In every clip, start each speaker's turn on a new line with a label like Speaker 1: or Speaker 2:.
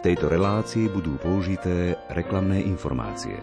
Speaker 1: tejto relácii budú použité reklamné informácie.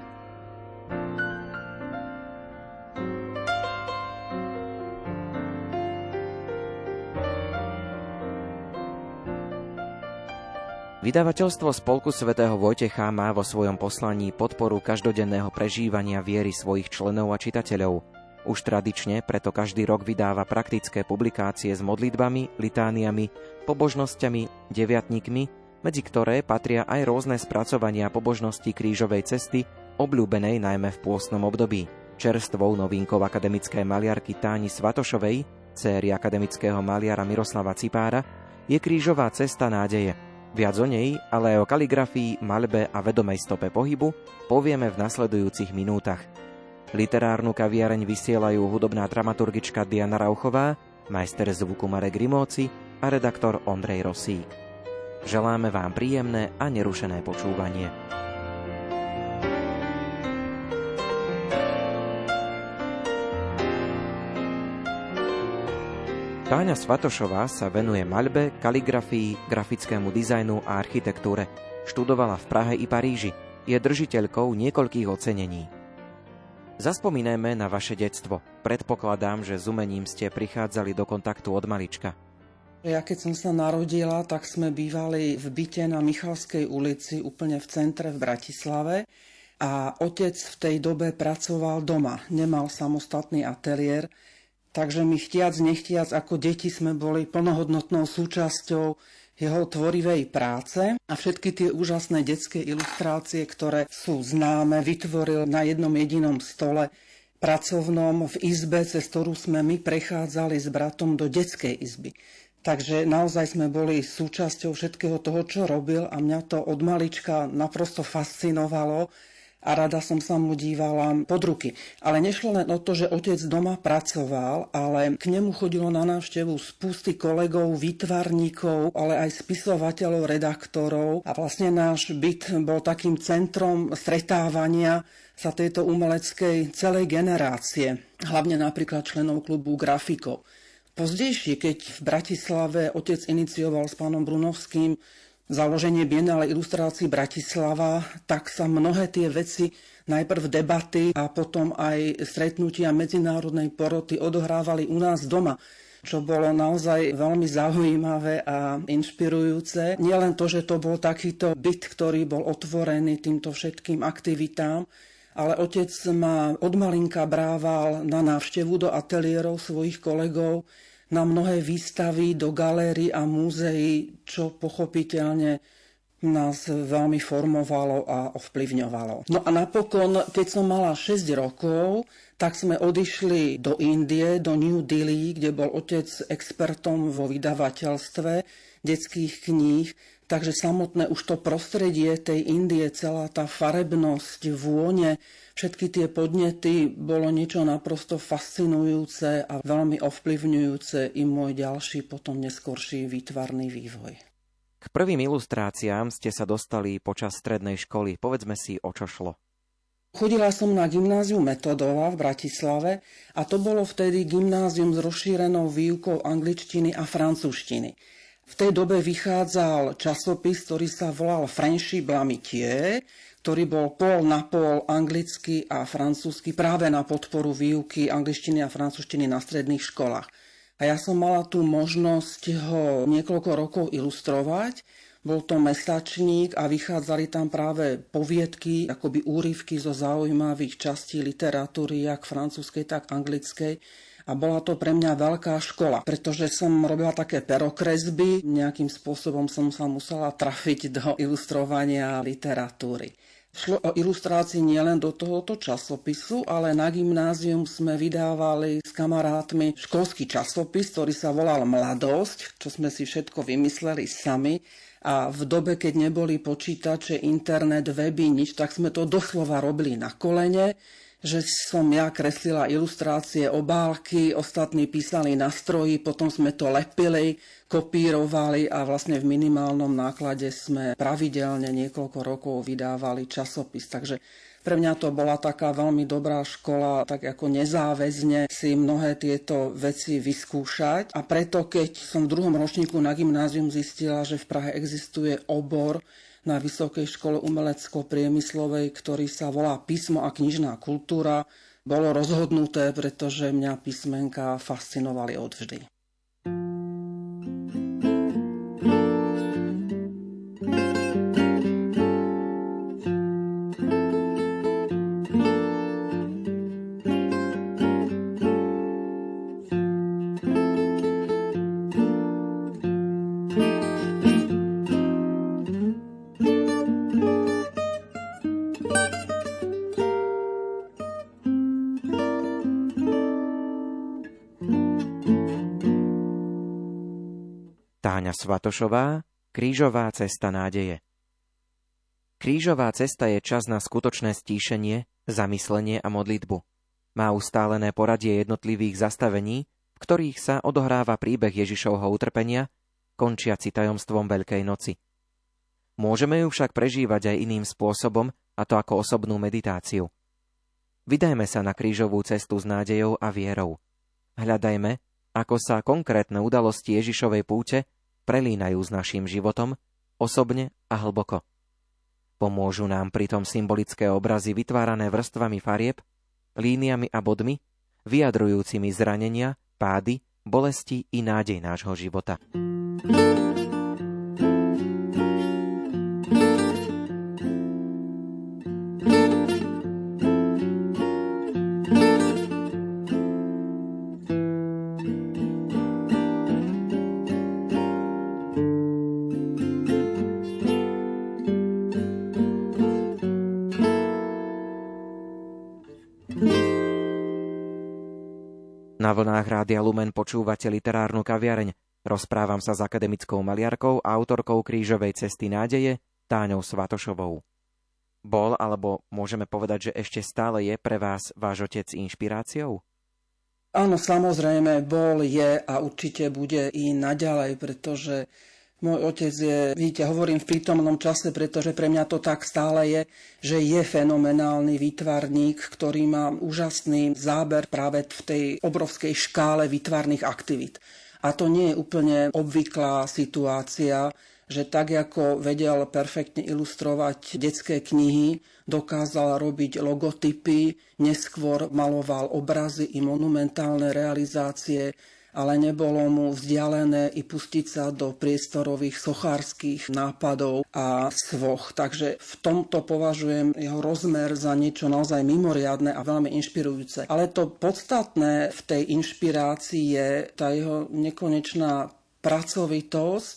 Speaker 2: Vydavateľstvo Spolku svätého Vojtecha má vo svojom poslaní podporu každodenného prežívania viery svojich členov a čitateľov. Už tradične preto každý rok vydáva praktické publikácie s modlitbami, litániami, pobožnosťami, deviatníkmi, medzi ktoré patria aj rôzne spracovania pobožnosti krížovej cesty, obľúbenej najmä v pôstnom období. Čerstvou novinkou akademickej maliarky Táni Svatošovej, céry akademického maliara Miroslava Cipára, je krížová cesta nádeje – Viac o nej, ale aj o kaligrafii, malbe a vedomej stope pohybu povieme v nasledujúcich minútach. Literárnu kaviareň vysielajú hudobná dramaturgička Diana Rauchová, majster zvuku Marek Rimóci a redaktor Ondrej Rosík. Želáme vám príjemné a nerušené počúvanie. Táňa Svatošová sa venuje maľbe, kaligrafii, grafickému dizajnu a architektúre. Študovala v Prahe i Paríži. Je držiteľkou niekoľkých ocenení. Zaspomínajme na vaše detstvo. Predpokladám, že s umením ste prichádzali do kontaktu od malička.
Speaker 3: Ja keď som sa narodila, tak sme bývali v byte na Michalskej ulici, úplne v centre v Bratislave. A otec v tej dobe pracoval doma, nemal samostatný ateliér, Takže my chtiac, nechtiac ako deti sme boli plnohodnotnou súčasťou jeho tvorivej práce a všetky tie úžasné detské ilustrácie, ktoré sú známe, vytvoril na jednom jedinom stole pracovnom v izbe, cez ktorú sme my prechádzali s bratom do detskej izby. Takže naozaj sme boli súčasťou všetkého toho, čo robil a mňa to od malička naprosto fascinovalo a rada som sa mu dívala pod ruky. Ale nešlo len o to, že otec doma pracoval, ale k nemu chodilo na návštevu spusty kolegov, výtvarníkov, ale aj spisovateľov, redaktorov a vlastne náš byt bol takým centrom stretávania sa tejto umeleckej celej generácie, hlavne napríklad členov klubu grafikov. Pozdejšie, keď v Bratislave otec inicioval s pánom Brunovským založenie Biennále ilustrácií Bratislava, tak sa mnohé tie veci, najprv debaty a potom aj stretnutia medzinárodnej poroty odohrávali u nás doma čo bolo naozaj veľmi zaujímavé a inšpirujúce. Nie len to, že to bol takýto byt, ktorý bol otvorený týmto všetkým aktivitám, ale otec ma od malinka brával na návštevu do ateliérov svojich kolegov, na mnohé výstavy do galérií a múzeí, čo pochopiteľne nás veľmi formovalo a ovplyvňovalo. No a napokon, keď som mala 6 rokov, tak sme odišli do Indie, do New Delhi, kde bol otec expertom vo vydavateľstve detských kníh. Takže samotné už to prostredie tej Indie, celá tá farebnosť, vône, všetky tie podnety bolo niečo naprosto fascinujúce a veľmi ovplyvňujúce i môj ďalší potom neskorší výtvarný vývoj.
Speaker 2: K prvým ilustráciám ste sa dostali počas strednej školy. Povedzme si, o čo šlo.
Speaker 3: Chodila som na gymnázium Metodova v Bratislave a to bolo vtedy gymnázium s rozšírenou výukou angličtiny a francúzštiny. V tej dobe vychádzal časopis, ktorý sa volal Friendship L'Amitié, ktorý bol pol na pol anglicky a francúzsky práve na podporu výuky angličtiny a francúzštiny na stredných školách. A ja som mala tú možnosť ho niekoľko rokov ilustrovať. Bol to mesačník a vychádzali tam práve poviedky, akoby úryvky zo zaujímavých častí literatúry, jak francúzskej, tak anglickej. A bola to pre mňa veľká škola, pretože som robila také perokresby, nejakým spôsobom som sa musela trafiť do ilustrovania literatúry. Šlo o ilustrácii nielen do tohoto časopisu, ale na gymnázium sme vydávali s kamarátmi školský časopis, ktorý sa volal Mladosť, čo sme si všetko vymysleli sami. A v dobe, keď neboli počítače, internet, weby, nič, tak sme to doslova robili na kolene že som ja kreslila ilustrácie, obálky, ostatní písali na stroji, potom sme to lepili, kopírovali a vlastne v minimálnom náklade sme pravidelne niekoľko rokov vydávali časopis. Takže pre mňa to bola taká veľmi dobrá škola, tak ako nezáväzne si mnohé tieto veci vyskúšať. A preto, keď som v druhom ročníku na gymnázium zistila, že v Prahe existuje obor na Vysokej škole umelecko-priemyslovej, ktorý sa volá Písmo a knižná kultúra, bolo rozhodnuté, pretože mňa písmenka fascinovali odvždy.
Speaker 2: Svatošová, Krížová cesta nádeje. Krížová cesta je čas na skutočné stíšenie, zamyslenie a modlitbu. Má ustálené poradie jednotlivých zastavení, v ktorých sa odohráva príbeh Ježišovho utrpenia, končiaci tajomstvom Veľkej noci. Môžeme ju však prežívať aj iným spôsobom, a to ako osobnú meditáciu. Vydajme sa na krížovú cestu s nádejou a vierou. Hľadajme, ako sa konkrétne udalosti Ježišovej púte prelínajú s našim životom, osobne a hlboko. Pomôžu nám pritom symbolické obrazy vytvárané vrstvami farieb, líniami a bodmi, vyjadrujúcimi zranenia, pády, bolesti i nádej nášho života. Na vlnách Rádia Lumen počúvate literárnu kaviareň. Rozprávam sa s akademickou maliarkou a autorkou krížovej cesty nádeje, Táňou Svatošovou. Bol, alebo môžeme povedať, že ešte stále je pre vás váš otec inšpiráciou?
Speaker 3: Áno, samozrejme, bol, je a určite bude i naďalej, pretože môj otec je, vidíte, hovorím v prítomnom čase, pretože pre mňa to tak stále je, že je fenomenálny výtvarník, ktorý má úžasný záber práve v tej obrovskej škále výtvarných aktivít. A to nie je úplne obvyklá situácia, že tak ako vedel perfektne ilustrovať detské knihy, dokázal robiť logotypy, neskôr maloval obrazy i monumentálne realizácie, ale nebolo mu vzdialené i pustiť sa do priestorových sochárskych nápadov a svoch. Takže v tomto považujem jeho rozmer za niečo naozaj mimoriadne a veľmi inšpirujúce. Ale to podstatné v tej inšpirácii je tá jeho nekonečná pracovitosť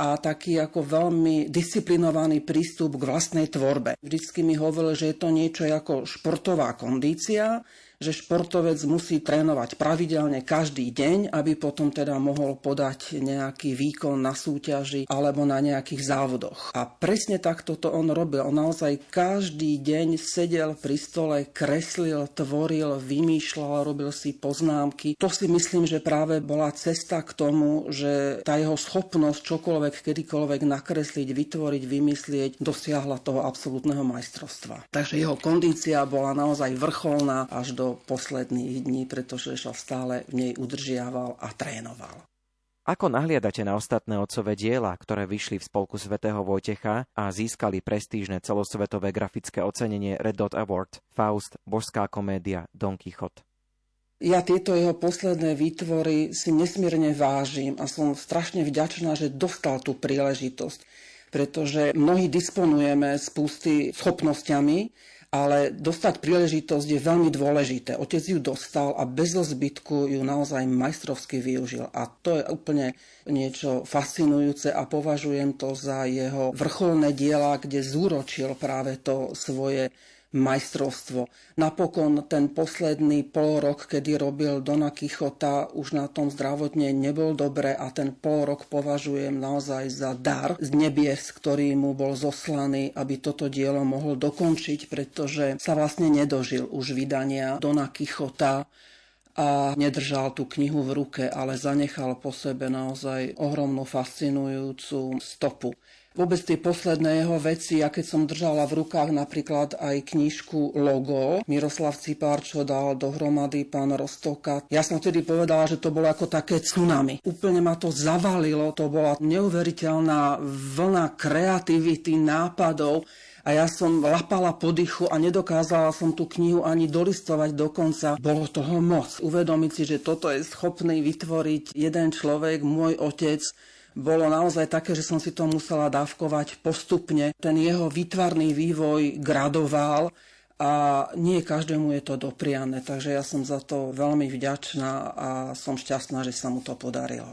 Speaker 3: a taký ako veľmi disciplinovaný prístup k vlastnej tvorbe. Vždycky mi hovoril, že je to niečo ako športová kondícia, že športovec musí trénovať pravidelne každý deň, aby potom teda mohol podať nejaký výkon na súťaži alebo na nejakých závodoch. A presne takto to on robil. On naozaj každý deň sedel pri stole, kreslil, tvoril, vymýšľal, robil si poznámky. To si myslím, že práve bola cesta k tomu, že tá jeho schopnosť čokoľvek, kedykoľvek nakresliť, vytvoriť, vymyslieť, dosiahla toho absolútneho majstrovstva. Takže jeho kondícia bola naozaj vrcholná až do posledných dní, pretože sa stále v nej udržiaval a trénoval.
Speaker 2: Ako nahliadate na ostatné otcové diela, ktoré vyšli v spolku svätého Vojtecha a získali prestížne celosvetové grafické ocenenie Red Dot Award, Faust, Božská komédia, Don Quixote?
Speaker 3: Ja tieto jeho posledné výtvory si nesmierne vážim a som strašne vďačná, že dostal tú príležitosť, pretože mnohí disponujeme spusty schopnosťami, ale dostať príležitosť je veľmi dôležité. Otec ju dostal a bez zbytku ju naozaj majstrovsky využil. A to je úplne niečo fascinujúce a považujem to za jeho vrcholné diela, kde zúročil práve to svoje majstrovstvo. Napokon ten posledný pol rok, kedy robil Dona Kichota, už na tom zdravotne nebol dobre a ten pol rok považujem naozaj za dar z nebies, ktorý mu bol zoslaný, aby toto dielo mohol dokončiť, pretože sa vlastne nedožil už vydania Dona Kichota a nedržal tú knihu v ruke, ale zanechal po sebe naozaj ohromnú fascinujúcu stopu. Vôbec tie posledné jeho veci, ja keď som držala v rukách napríklad aj knižku Logo, Miroslav Cipár, čo dal dohromady pán Rostoka, ja som vtedy povedala, že to bolo ako také tsunami. Úplne ma to zavalilo, to bola neuveriteľná vlna kreativity, nápadov, a ja som lapala po dychu a nedokázala som tú knihu ani dolistovať dokonca. Bolo toho moc. Uvedomiť si, že toto je schopný vytvoriť jeden človek, môj otec, bolo naozaj také, že som si to musela dávkovať postupne. Ten jeho výtvarný vývoj gradoval a nie každému je to dopriané, takže ja som za to veľmi vďačná a som šťastná, že sa mu to podarilo.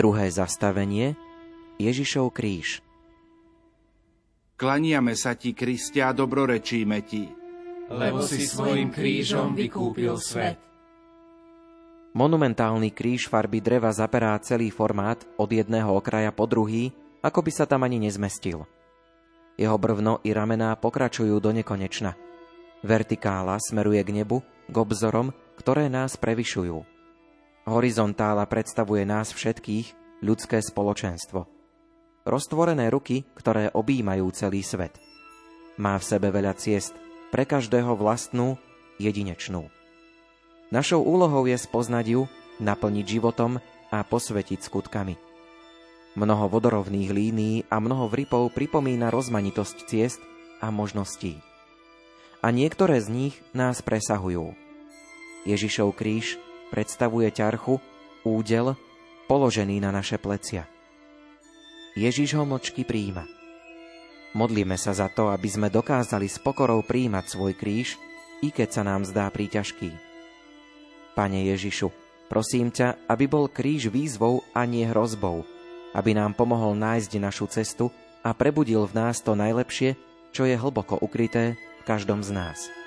Speaker 2: Druhé zastavenie Ježišov kríž.
Speaker 4: Klaniame sa ti, Kristia, a dobrorečíme ti.
Speaker 5: Lebo si svojim krížom vykúpil svet.
Speaker 2: Monumentálny kríž farby dreva zaperá celý formát od jedného okraja po druhý, ako by sa tam ani nezmestil. Jeho brvno i ramená pokračujú do nekonečna. Vertikála smeruje k nebu, k obzorom, ktoré nás prevyšujú. Horizontála predstavuje nás všetkých, ľudské spoločenstvo. Roztvorené ruky, ktoré objímajú celý svet. Má v sebe veľa ciest, pre každého vlastnú, jedinečnú. Našou úlohou je spoznať ju, naplniť životom a posvetiť skutkami. Mnoho vodorovných línií a mnoho vripov pripomína rozmanitosť ciest a možností. A niektoré z nich nás presahujú. Ježišov kríž predstavuje ťarchu, údel, položený na naše plecia. Ježiš ho mlčky príjima. Modlíme sa za to, aby sme dokázali s pokorou príjmať svoj kríž, i keď sa nám zdá príťažký. Pane Ježišu, prosím ťa, aby bol kríž výzvou a nie hrozbou, aby nám pomohol nájsť našu cestu a prebudil v nás to najlepšie, čo je hlboko ukryté v každom z nás.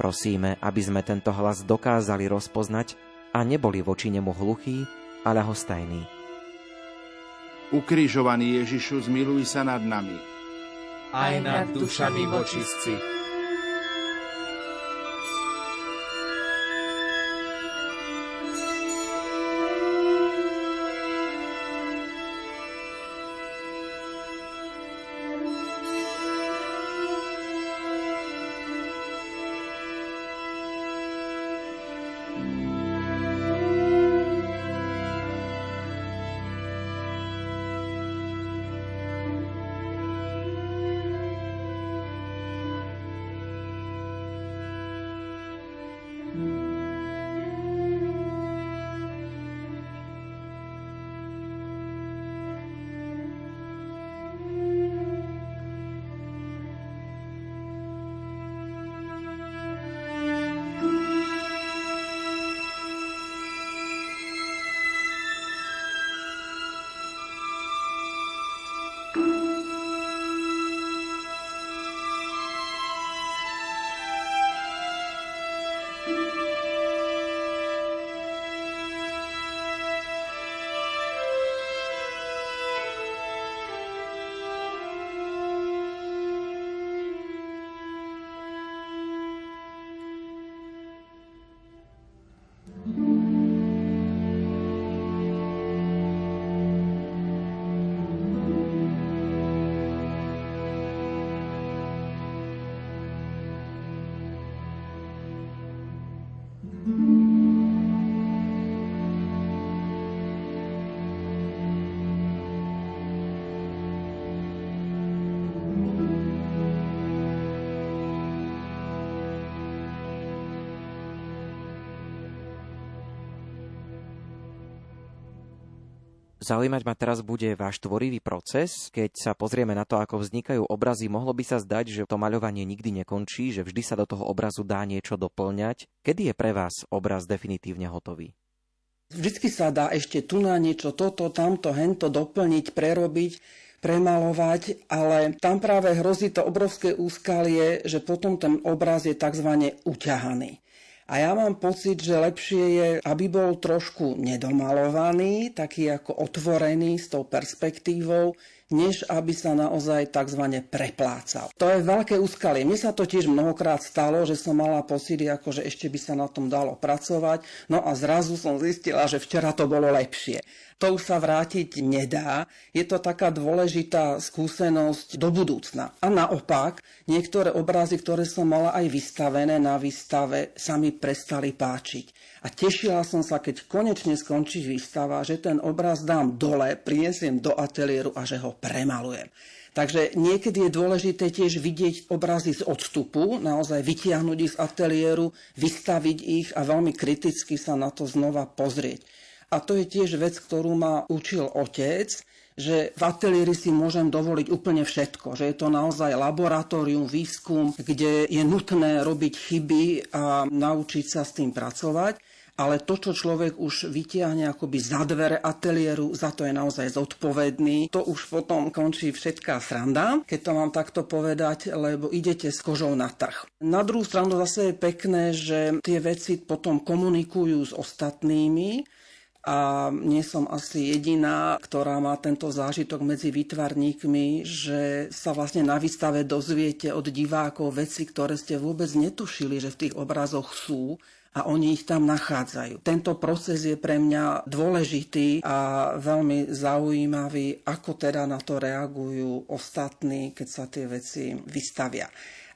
Speaker 2: Prosíme, aby sme tento hlas dokázali rozpoznať a neboli voči nemu hluchí a ľahostajní.
Speaker 4: Ukrižovaný Ježišu, zmiluj sa nad nami.
Speaker 5: Aj nad dušami vočistci
Speaker 2: Zaujímať ma teraz bude váš tvorivý proces. Keď sa pozrieme na to, ako vznikajú obrazy, mohlo by sa zdať, že to maľovanie nikdy nekončí, že vždy sa do toho obrazu dá niečo doplňať. Kedy je pre vás obraz definitívne hotový?
Speaker 3: Vždycky sa dá ešte tu na niečo, toto, tamto, hento doplniť, prerobiť, premalovať, ale tam práve hrozí to obrovské úskalie, že potom ten obraz je tzv. uťahaný. A ja mám pocit, že lepšie je, aby bol trošku nedomalovaný, taký ako otvorený s tou perspektívou, než aby sa naozaj tzv. preplácal. To je veľké úskalie. Mne sa to tiež mnohokrát stalo, že som mala pocit, ako že ešte by sa na tom dalo pracovať, no a zrazu som zistila, že včera to bolo lepšie to už sa vrátiť nedá. Je to taká dôležitá skúsenosť do budúcna. A naopak, niektoré obrazy, ktoré som mala aj vystavené na výstave, sa mi prestali páčiť. A tešila som sa, keď konečne skončí výstava, že ten obraz dám dole, prinesiem do ateliéru a že ho premalujem. Takže niekedy je dôležité tiež vidieť obrazy z odstupu, naozaj vytiahnuť ich z ateliéru, vystaviť ich a veľmi kriticky sa na to znova pozrieť. A to je tiež vec, ktorú ma učil otec, že v ateliéri si môžem dovoliť úplne všetko, že je to naozaj laboratórium, výskum, kde je nutné robiť chyby a naučiť sa s tým pracovať ale to, čo človek už vytiahne akoby za dvere ateliéru, za to je naozaj zodpovedný. To už potom končí všetká sranda, keď to mám takto povedať, lebo idete s kožou na trh. Na druhú stranu zase je pekné, že tie veci potom komunikujú s ostatnými, a nie som asi jediná, ktorá má tento zážitok medzi výtvarníkmi, že sa vlastne na výstave dozviete od divákov veci, ktoré ste vôbec netušili, že v tých obrazoch sú a oni ich tam nachádzajú. Tento proces je pre mňa dôležitý a veľmi zaujímavý, ako teda na to reagujú ostatní, keď sa tie veci vystavia.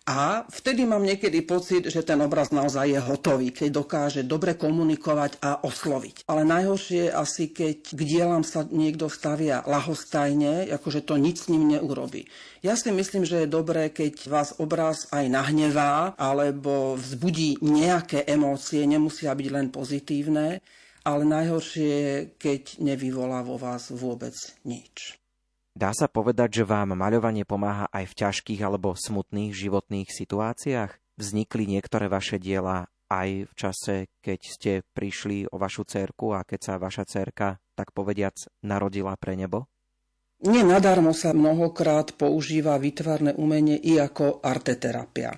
Speaker 3: A vtedy mám niekedy pocit, že ten obraz naozaj je hotový, keď dokáže dobre komunikovať a osloviť. Ale najhoršie je asi, keď k dielam sa niekto stavia lahostajne, akože to nič s ním neurobí. Ja si myslím, že je dobré, keď vás obraz aj nahnevá, alebo vzbudí nejaké emócie, nemusia byť len pozitívne, ale najhoršie je, keď nevyvolá vo vás vôbec nič.
Speaker 2: Dá sa povedať, že vám maľovanie pomáha aj v ťažkých alebo smutných životných situáciách? Vznikli niektoré vaše diela aj v čase, keď ste prišli o vašu cerku a keď sa vaša cerka, tak povediac, narodila pre nebo?
Speaker 3: Nenadarmo sa mnohokrát používa výtvarné umenie i ako arteterapia.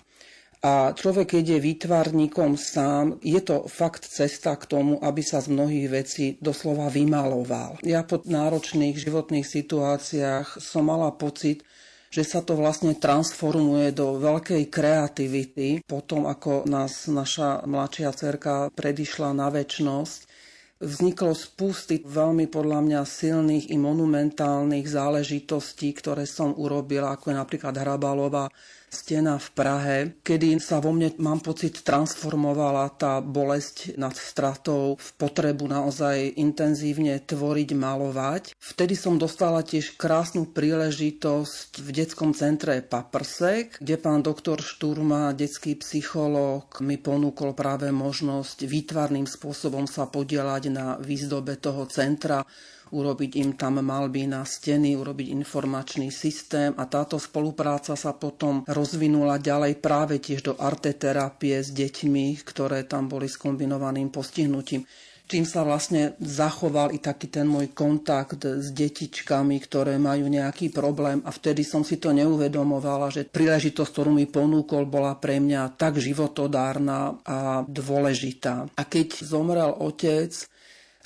Speaker 3: A človek, keď je výtvarníkom sám, je to fakt cesta k tomu, aby sa z mnohých vecí doslova vymaloval. Ja po náročných životných situáciách som mala pocit, že sa to vlastne transformuje do veľkej kreativity. Potom, ako nás naša mladšia cerka predišla na väčnosť, vzniklo spústy veľmi podľa mňa silných i monumentálnych záležitostí, ktoré som urobila, ako je napríklad Hrabalova stena v Prahe, kedy sa vo mne, mám pocit, transformovala tá bolesť nad stratou v potrebu naozaj intenzívne tvoriť, malovať. Vtedy som dostala tiež krásnu príležitosť v detskom centre Paprsek, kde pán doktor Šturma, detský psychológ, mi ponúkol práve možnosť výtvarným spôsobom sa podielať na výzdobe toho centra urobiť im tam malby na steny, urobiť informačný systém a táto spolupráca sa potom rozvinula ďalej práve tiež do arteterapie s deťmi, ktoré tam boli s kombinovaným postihnutím čím sa vlastne zachoval i taký ten môj kontakt s detičkami, ktoré majú nejaký problém a vtedy som si to neuvedomovala, že príležitosť, ktorú mi ponúkol, bola pre mňa tak životodárna a dôležitá. A keď zomrel otec,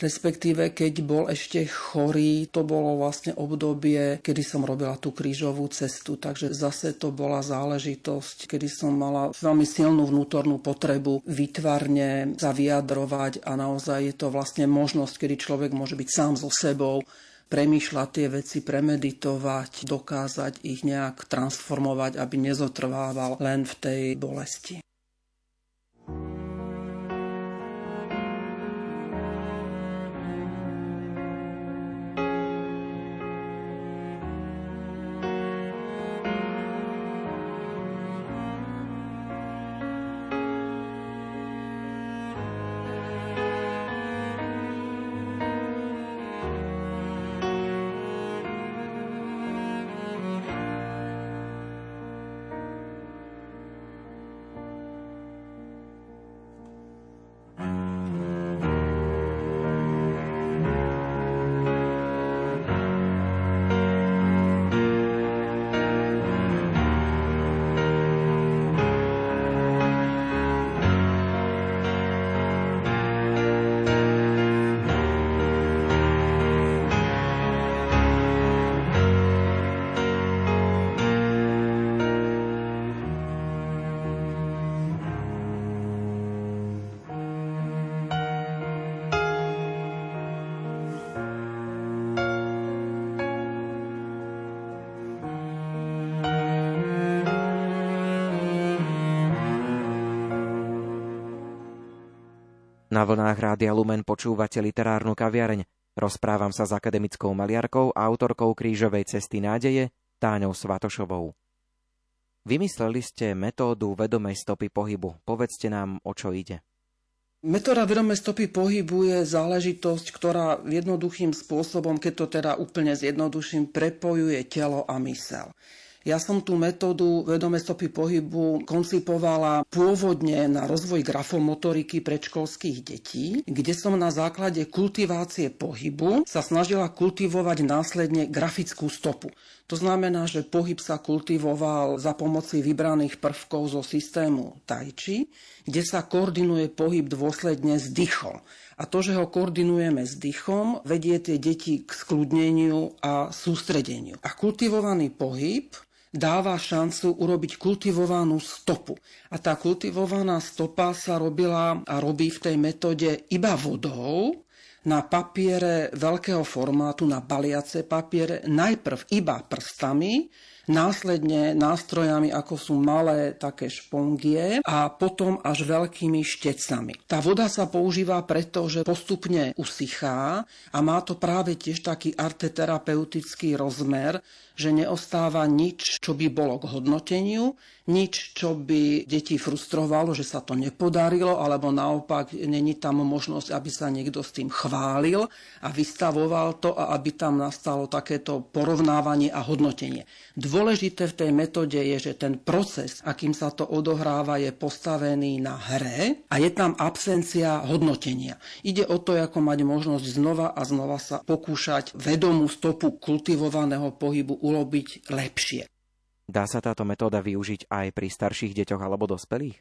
Speaker 3: respektíve keď bol ešte chorý, to bolo vlastne obdobie, kedy som robila tú krížovú cestu, takže zase to bola záležitosť, kedy som mala veľmi silnú vnútornú potrebu vytvarne sa vyjadrovať a naozaj je to vlastne možnosť, kedy človek môže byť sám so sebou, premýšľať tie veci, premeditovať, dokázať ich nejak transformovať, aby nezotrvával len v tej bolesti.
Speaker 2: Na vlnách Rádia Lumen počúvate literárnu kaviareň. Rozprávam sa s akademickou maliarkou a autorkou krížovej cesty nádeje Táňou Svatošovou. Vymysleli ste metódu vedomej stopy pohybu. Povedzte nám, o čo ide.
Speaker 3: Metóda vedomej stopy pohybu je záležitosť, ktorá jednoduchým spôsobom, keď to teda úplne zjednoduším, prepojuje telo a mysel. Ja som tú metódu vedomé stopy pohybu koncipovala pôvodne na rozvoj grafomotoriky predškolských detí, kde som na základe kultivácie pohybu sa snažila kultivovať následne grafickú stopu. To znamená, že pohyb sa kultivoval za pomoci vybraných prvkov zo systému Tai Chi, kde sa koordinuje pohyb dôsledne s dychom. A to, že ho koordinujeme s dychom, vedie tie deti k skľudneniu a sústredeniu. A kultivovaný pohyb dáva šancu urobiť kultivovanú stopu. A tá kultivovaná stopa sa robila a robí v tej metóde iba vodou, na papiere veľkého formátu, na baliace papiere, najprv iba prstami, následne nástrojami, ako sú malé také špongie a potom až veľkými štecami. Tá voda sa používa preto, že postupne usychá a má to práve tiež taký arteterapeutický rozmer, že neostáva nič, čo by bolo k hodnoteniu, nič, čo by deti frustrovalo, že sa to nepodarilo, alebo naopak není tam možnosť, aby sa niekto s tým chválil a vystavoval to a aby tam nastalo takéto porovnávanie a hodnotenie. Dôležité v tej metóde je, že ten proces, akým sa to odohráva, je postavený na hre a je tam absencia hodnotenia. Ide o to, ako mať možnosť znova a znova sa pokúšať vedomú stopu kultivovaného pohybu urobiť lepšie.
Speaker 2: Dá sa táto metóda využiť aj pri starších deťoch alebo dospelých?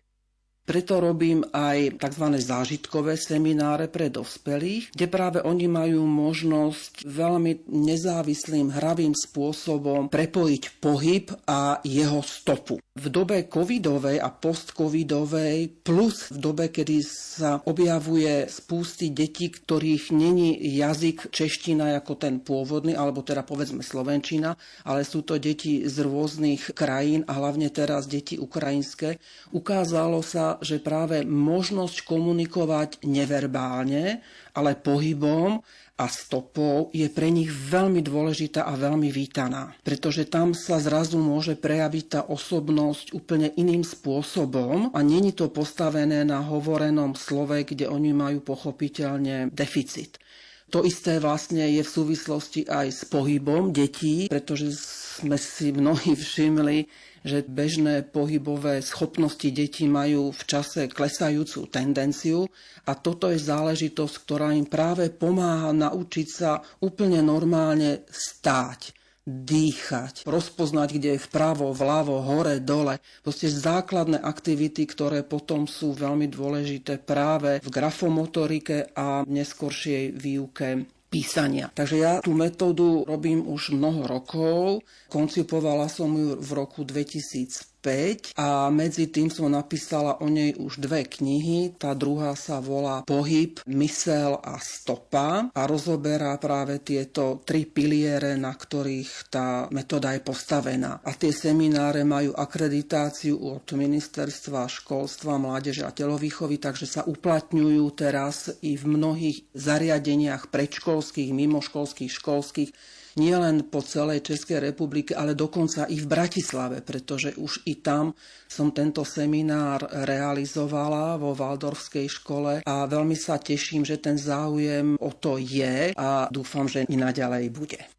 Speaker 3: Preto robím aj tzv. zážitkové semináre pre dospelých, kde práve oni majú možnosť veľmi nezávislým, hravým spôsobom prepojiť pohyb a jeho stopu. V dobe covidovej a post-covidovej plus v dobe, kedy sa objavuje spústy detí, ktorých není jazyk čeština ako ten pôvodný, alebo teda povedzme slovenčina, ale sú to deti z rôznych krajín a hlavne teraz deti ukrajinské, ukázalo sa, že práve možnosť komunikovať neverbálne, ale pohybom a stopou je pre nich veľmi dôležitá a veľmi vítaná. Pretože tam sa zrazu môže prejaviť tá osobnosť úplne iným spôsobom a není to postavené na hovorenom slove, kde oni majú pochopiteľne deficit. To isté vlastne je v súvislosti aj s pohybom detí, pretože sme si mnohí všimli, že bežné pohybové schopnosti detí majú v čase klesajúcu tendenciu a toto je záležitosť, ktorá im práve pomáha naučiť sa úplne normálne stáť dýchať, rozpoznať, kde je vpravo, vľavo, hore, dole. Proste základné aktivity, ktoré potom sú veľmi dôležité práve v grafomotorike a neskoršej výuke písania. Takže ja tú metódu robím už mnoho rokov. Koncipovala som ju v roku 2000 5 a medzi tým som napísala o nej už dve knihy. Tá druhá sa volá Pohyb, mysel a stopa a rozoberá práve tieto tri piliere, na ktorých tá metóda je postavená. A tie semináre majú akreditáciu od Ministerstva školstva, mládeže a telovýchovy, takže sa uplatňujú teraz i v mnohých zariadeniach predškolských, mimoškolských, školských nielen po celej Českej republike, ale dokonca i v Bratislave, pretože už i tam som tento seminár realizovala vo Valdorskej škole a veľmi sa teším, že ten záujem o to je a dúfam, že i naďalej bude.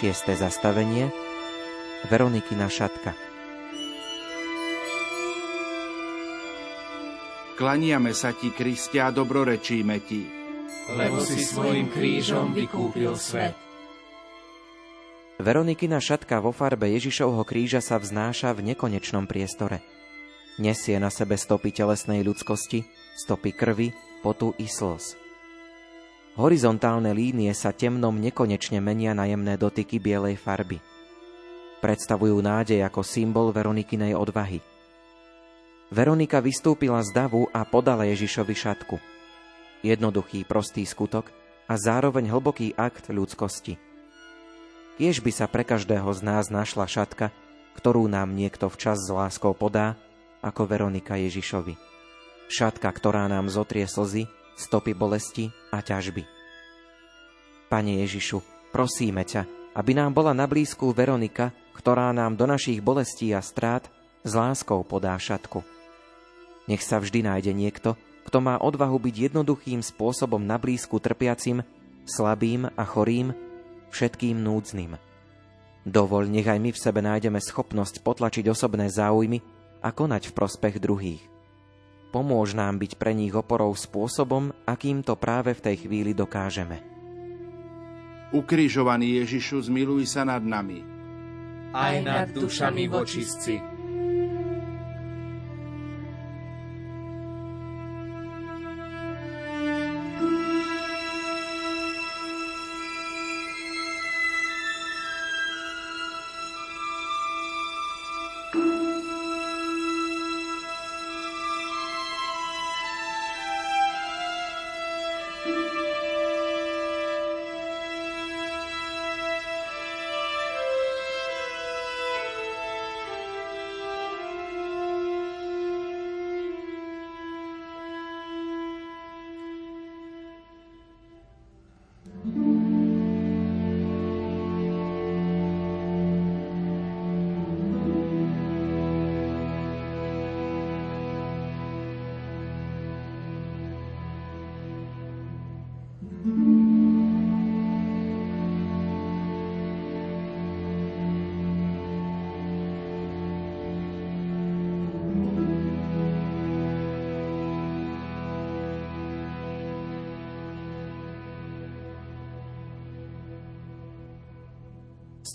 Speaker 2: Šiesté zastavenie Veronikina šatka
Speaker 4: Klaniame sa ti, Kristia, a dobrorečíme ti.
Speaker 5: Lebo si svojim krížom vykúpil svet.
Speaker 2: Veronikina šatka vo farbe Ježišovho kríža sa vznáša v nekonečnom priestore. Nesie na sebe stopy telesnej ľudskosti, stopy krvi, potu i slz. Horizontálne línie sa temnom nekonečne menia na jemné dotyky bielej farby. Predstavujú nádej ako symbol Veronikinej odvahy. Veronika vystúpila z davu a podala Ježišovi šatku. Jednoduchý, prostý skutok a zároveň hlboký akt ľudskosti – Kiež by sa pre každého z nás našla šatka, ktorú nám niekto včas s láskou podá, ako Veronika Ježišovi. Šatka, ktorá nám zotrie slzy, stopy bolesti a ťažby. Pane Ježišu, prosíme ťa, aby nám bola na blízku Veronika, ktorá nám do našich bolestí a strát s láskou podá šatku. Nech sa vždy nájde niekto, kto má odvahu byť jednoduchým spôsobom na blízku trpiacim, slabým a chorým, všetkým núdznym. Dovol, nech aj my v sebe nájdeme schopnosť potlačiť osobné záujmy a konať v prospech druhých. Pomôž nám byť pre nich oporou spôsobom, akým to práve v tej chvíli dokážeme.
Speaker 4: Ukrižovaný Ježišu, zmiluj sa nad nami.
Speaker 5: Aj nad dušami vočistci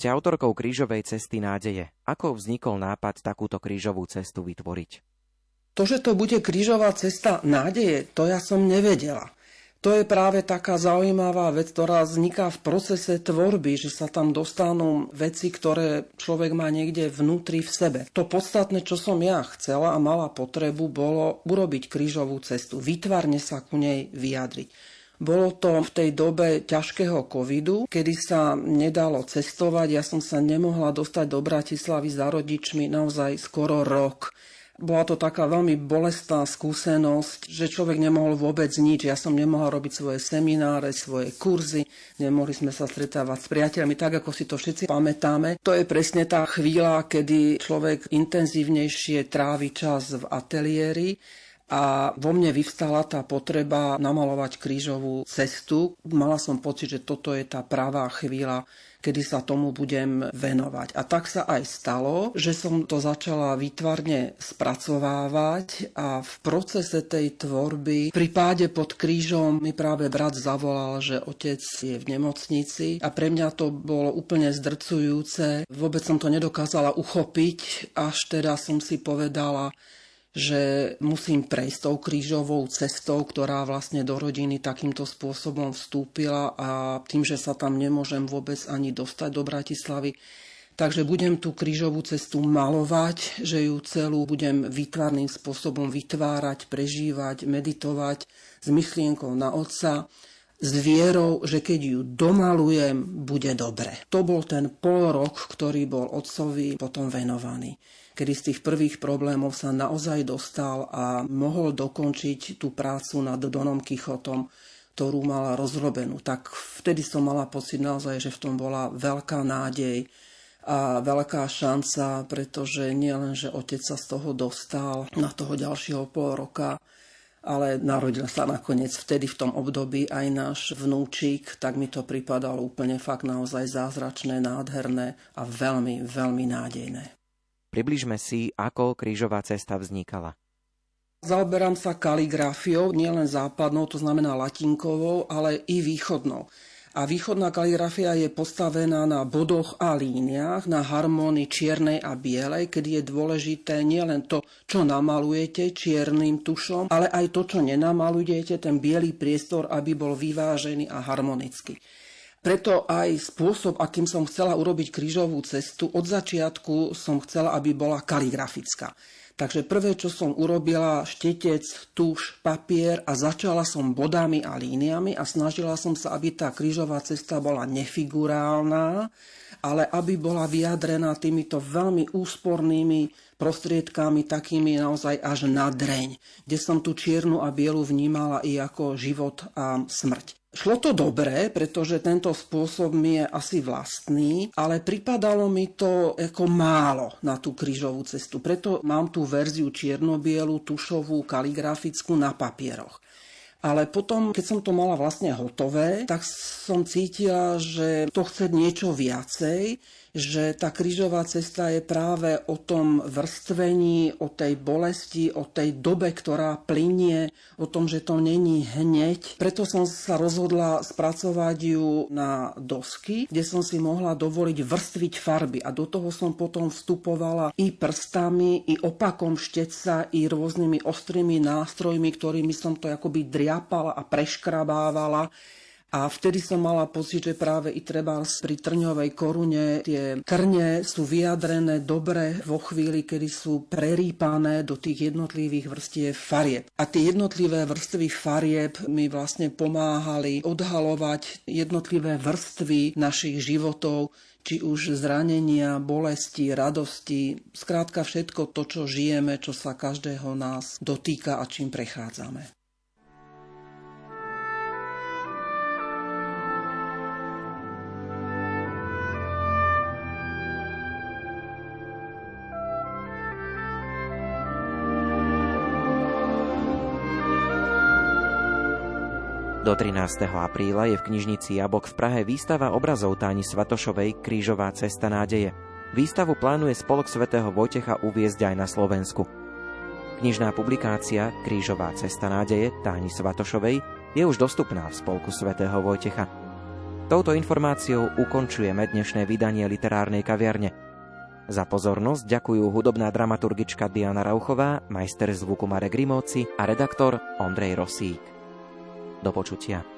Speaker 2: Ste autorkou krížovej cesty nádeje. Ako vznikol nápad takúto krížovú cestu vytvoriť?
Speaker 3: To, že to bude krížová cesta nádeje, to ja som nevedela. To je práve taká zaujímavá vec, ktorá vzniká v procese tvorby, že sa tam dostanú veci, ktoré človek má niekde vnútri v sebe. To podstatné, čo som ja chcela a mala potrebu, bolo urobiť krížovú cestu, vytvarne sa ku nej vyjadriť. Bolo to v tej dobe ťažkého covidu, kedy sa nedalo cestovať. Ja som sa nemohla dostať do Bratislavy za rodičmi naozaj skoro rok. Bola to taká veľmi bolestná skúsenosť, že človek nemohol vôbec nič. Ja som nemohla robiť svoje semináre, svoje kurzy, nemohli sme sa stretávať s priateľmi, tak ako si to všetci pamätáme. To je presne tá chvíľa, kedy človek intenzívnejšie trávi čas v ateliéri a vo mne vyvstala tá potreba namalovať krížovú cestu. Mala som pocit, že toto je tá pravá chvíľa, kedy sa tomu budem venovať. A tak sa aj stalo, že som to začala výtvarne spracovávať a v procese tej tvorby pri páde pod krížom mi práve brat zavolal, že otec je v nemocnici a pre mňa to bolo úplne zdrcujúce. Vôbec som to nedokázala uchopiť, až teda som si povedala, že musím prejsť tou krížovou cestou, ktorá vlastne do rodiny takýmto spôsobom vstúpila a tým, že sa tam nemôžem vôbec ani dostať do Bratislavy, Takže budem tú krížovú cestu malovať, že ju celú budem výtvarným spôsobom vytvárať, prežívať, meditovať s myšlienkou na otca, s vierou, že keď ju domalujem, bude dobre. To bol ten pol rok, ktorý bol otcovi potom venovaný kedy z tých prvých problémov sa naozaj dostal a mohol dokončiť tú prácu nad Donom Kichotom, ktorú mala rozrobenú. Tak vtedy som mala pocit naozaj, že v tom bola veľká nádej a veľká šanca, pretože nielen, že otec sa z toho dostal na toho ďalšieho pol roka, ale narodil sa nakoniec vtedy v tom období aj náš vnúčik, tak mi to pripadalo úplne fakt naozaj zázračné, nádherné a veľmi, veľmi nádejné.
Speaker 2: Približme si, ako krížová cesta vznikala.
Speaker 3: Zaoberám sa kaligrafiou, nielen západnou, to znamená latinkovou, ale i východnou. A východná kaligrafia je postavená na bodoch a líniách, na harmónii čiernej a bielej, kedy je dôležité nielen to, čo namalujete čiernym tušom, ale aj to, čo nenamalujete, ten biely priestor, aby bol vyvážený a harmonický. Preto aj spôsob, akým som chcela urobiť krížovú cestu, od začiatku som chcela, aby bola kaligrafická. Takže prvé, čo som urobila, štetec, tuš, papier a začala som bodami a líniami a snažila som sa, aby tá krížová cesta bola nefigurálna, ale aby bola vyjadrená týmito veľmi úspornými prostriedkami, takými naozaj až na dreň, kde som tú čiernu a bielu vnímala i ako život a smrť. Šlo to dobre, pretože tento spôsob mi je asi vlastný, ale pripadalo mi to ako málo na tú krížovú cestu. Preto mám tú verziu čierno-bielu, tušovú, kaligrafickú na papieroch. Ale potom, keď som to mala vlastne hotové, tak som cítila, že to chce niečo viacej, že tá krížová cesta je práve o tom vrstvení, o tej bolesti, o tej dobe, ktorá plinie, o tom, že to není hneď. Preto som sa rozhodla spracovať ju na dosky, kde som si mohla dovoliť vrstviť farby a do toho som potom vstupovala i prstami, i opakom šteca, i rôznymi ostrými nástrojmi, ktorými som to akoby driapala a preškrabávala a vtedy som mala pocit, že práve i treba pri trňovej korune tie trne sú vyjadrené dobre vo chvíli, kedy sú prerýpané do tých jednotlivých vrstiev farieb. A tie jednotlivé vrstvy farieb mi vlastne pomáhali odhalovať jednotlivé vrstvy našich životov, či už zranenia, bolesti, radosti, skrátka všetko to, čo žijeme, čo sa každého nás dotýka a čím prechádzame.
Speaker 2: Do 13. apríla je v knižnici Jabok v Prahe výstava obrazov Táni Svatošovej Krížová cesta nádeje. Výstavu plánuje Spolok svätého Vojtecha uviezť aj na Slovensku. Knižná publikácia Krížová cesta nádeje Táni Svatošovej je už dostupná v Spolku svätého Vojtecha. Touto informáciou ukončujeme dnešné vydanie literárnej kaviarne. Za pozornosť ďakujú hudobná dramaturgička Diana Rauchová, majster zvuku Marek Grimovci a redaktor Ondrej Rosík. Do počutia.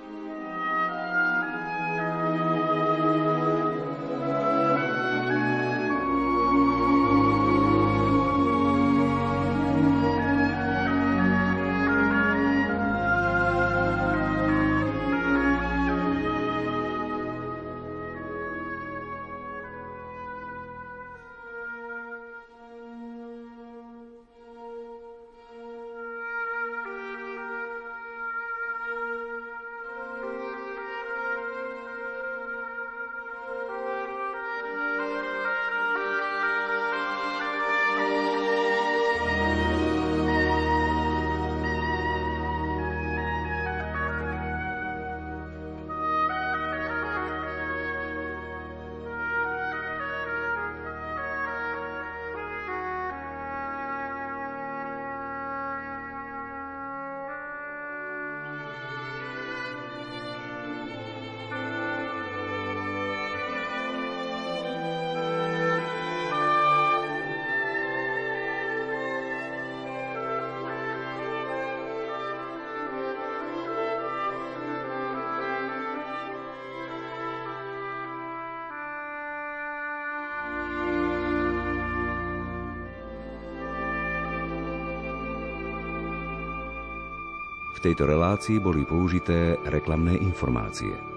Speaker 1: V tejto relácii boli použité reklamné informácie.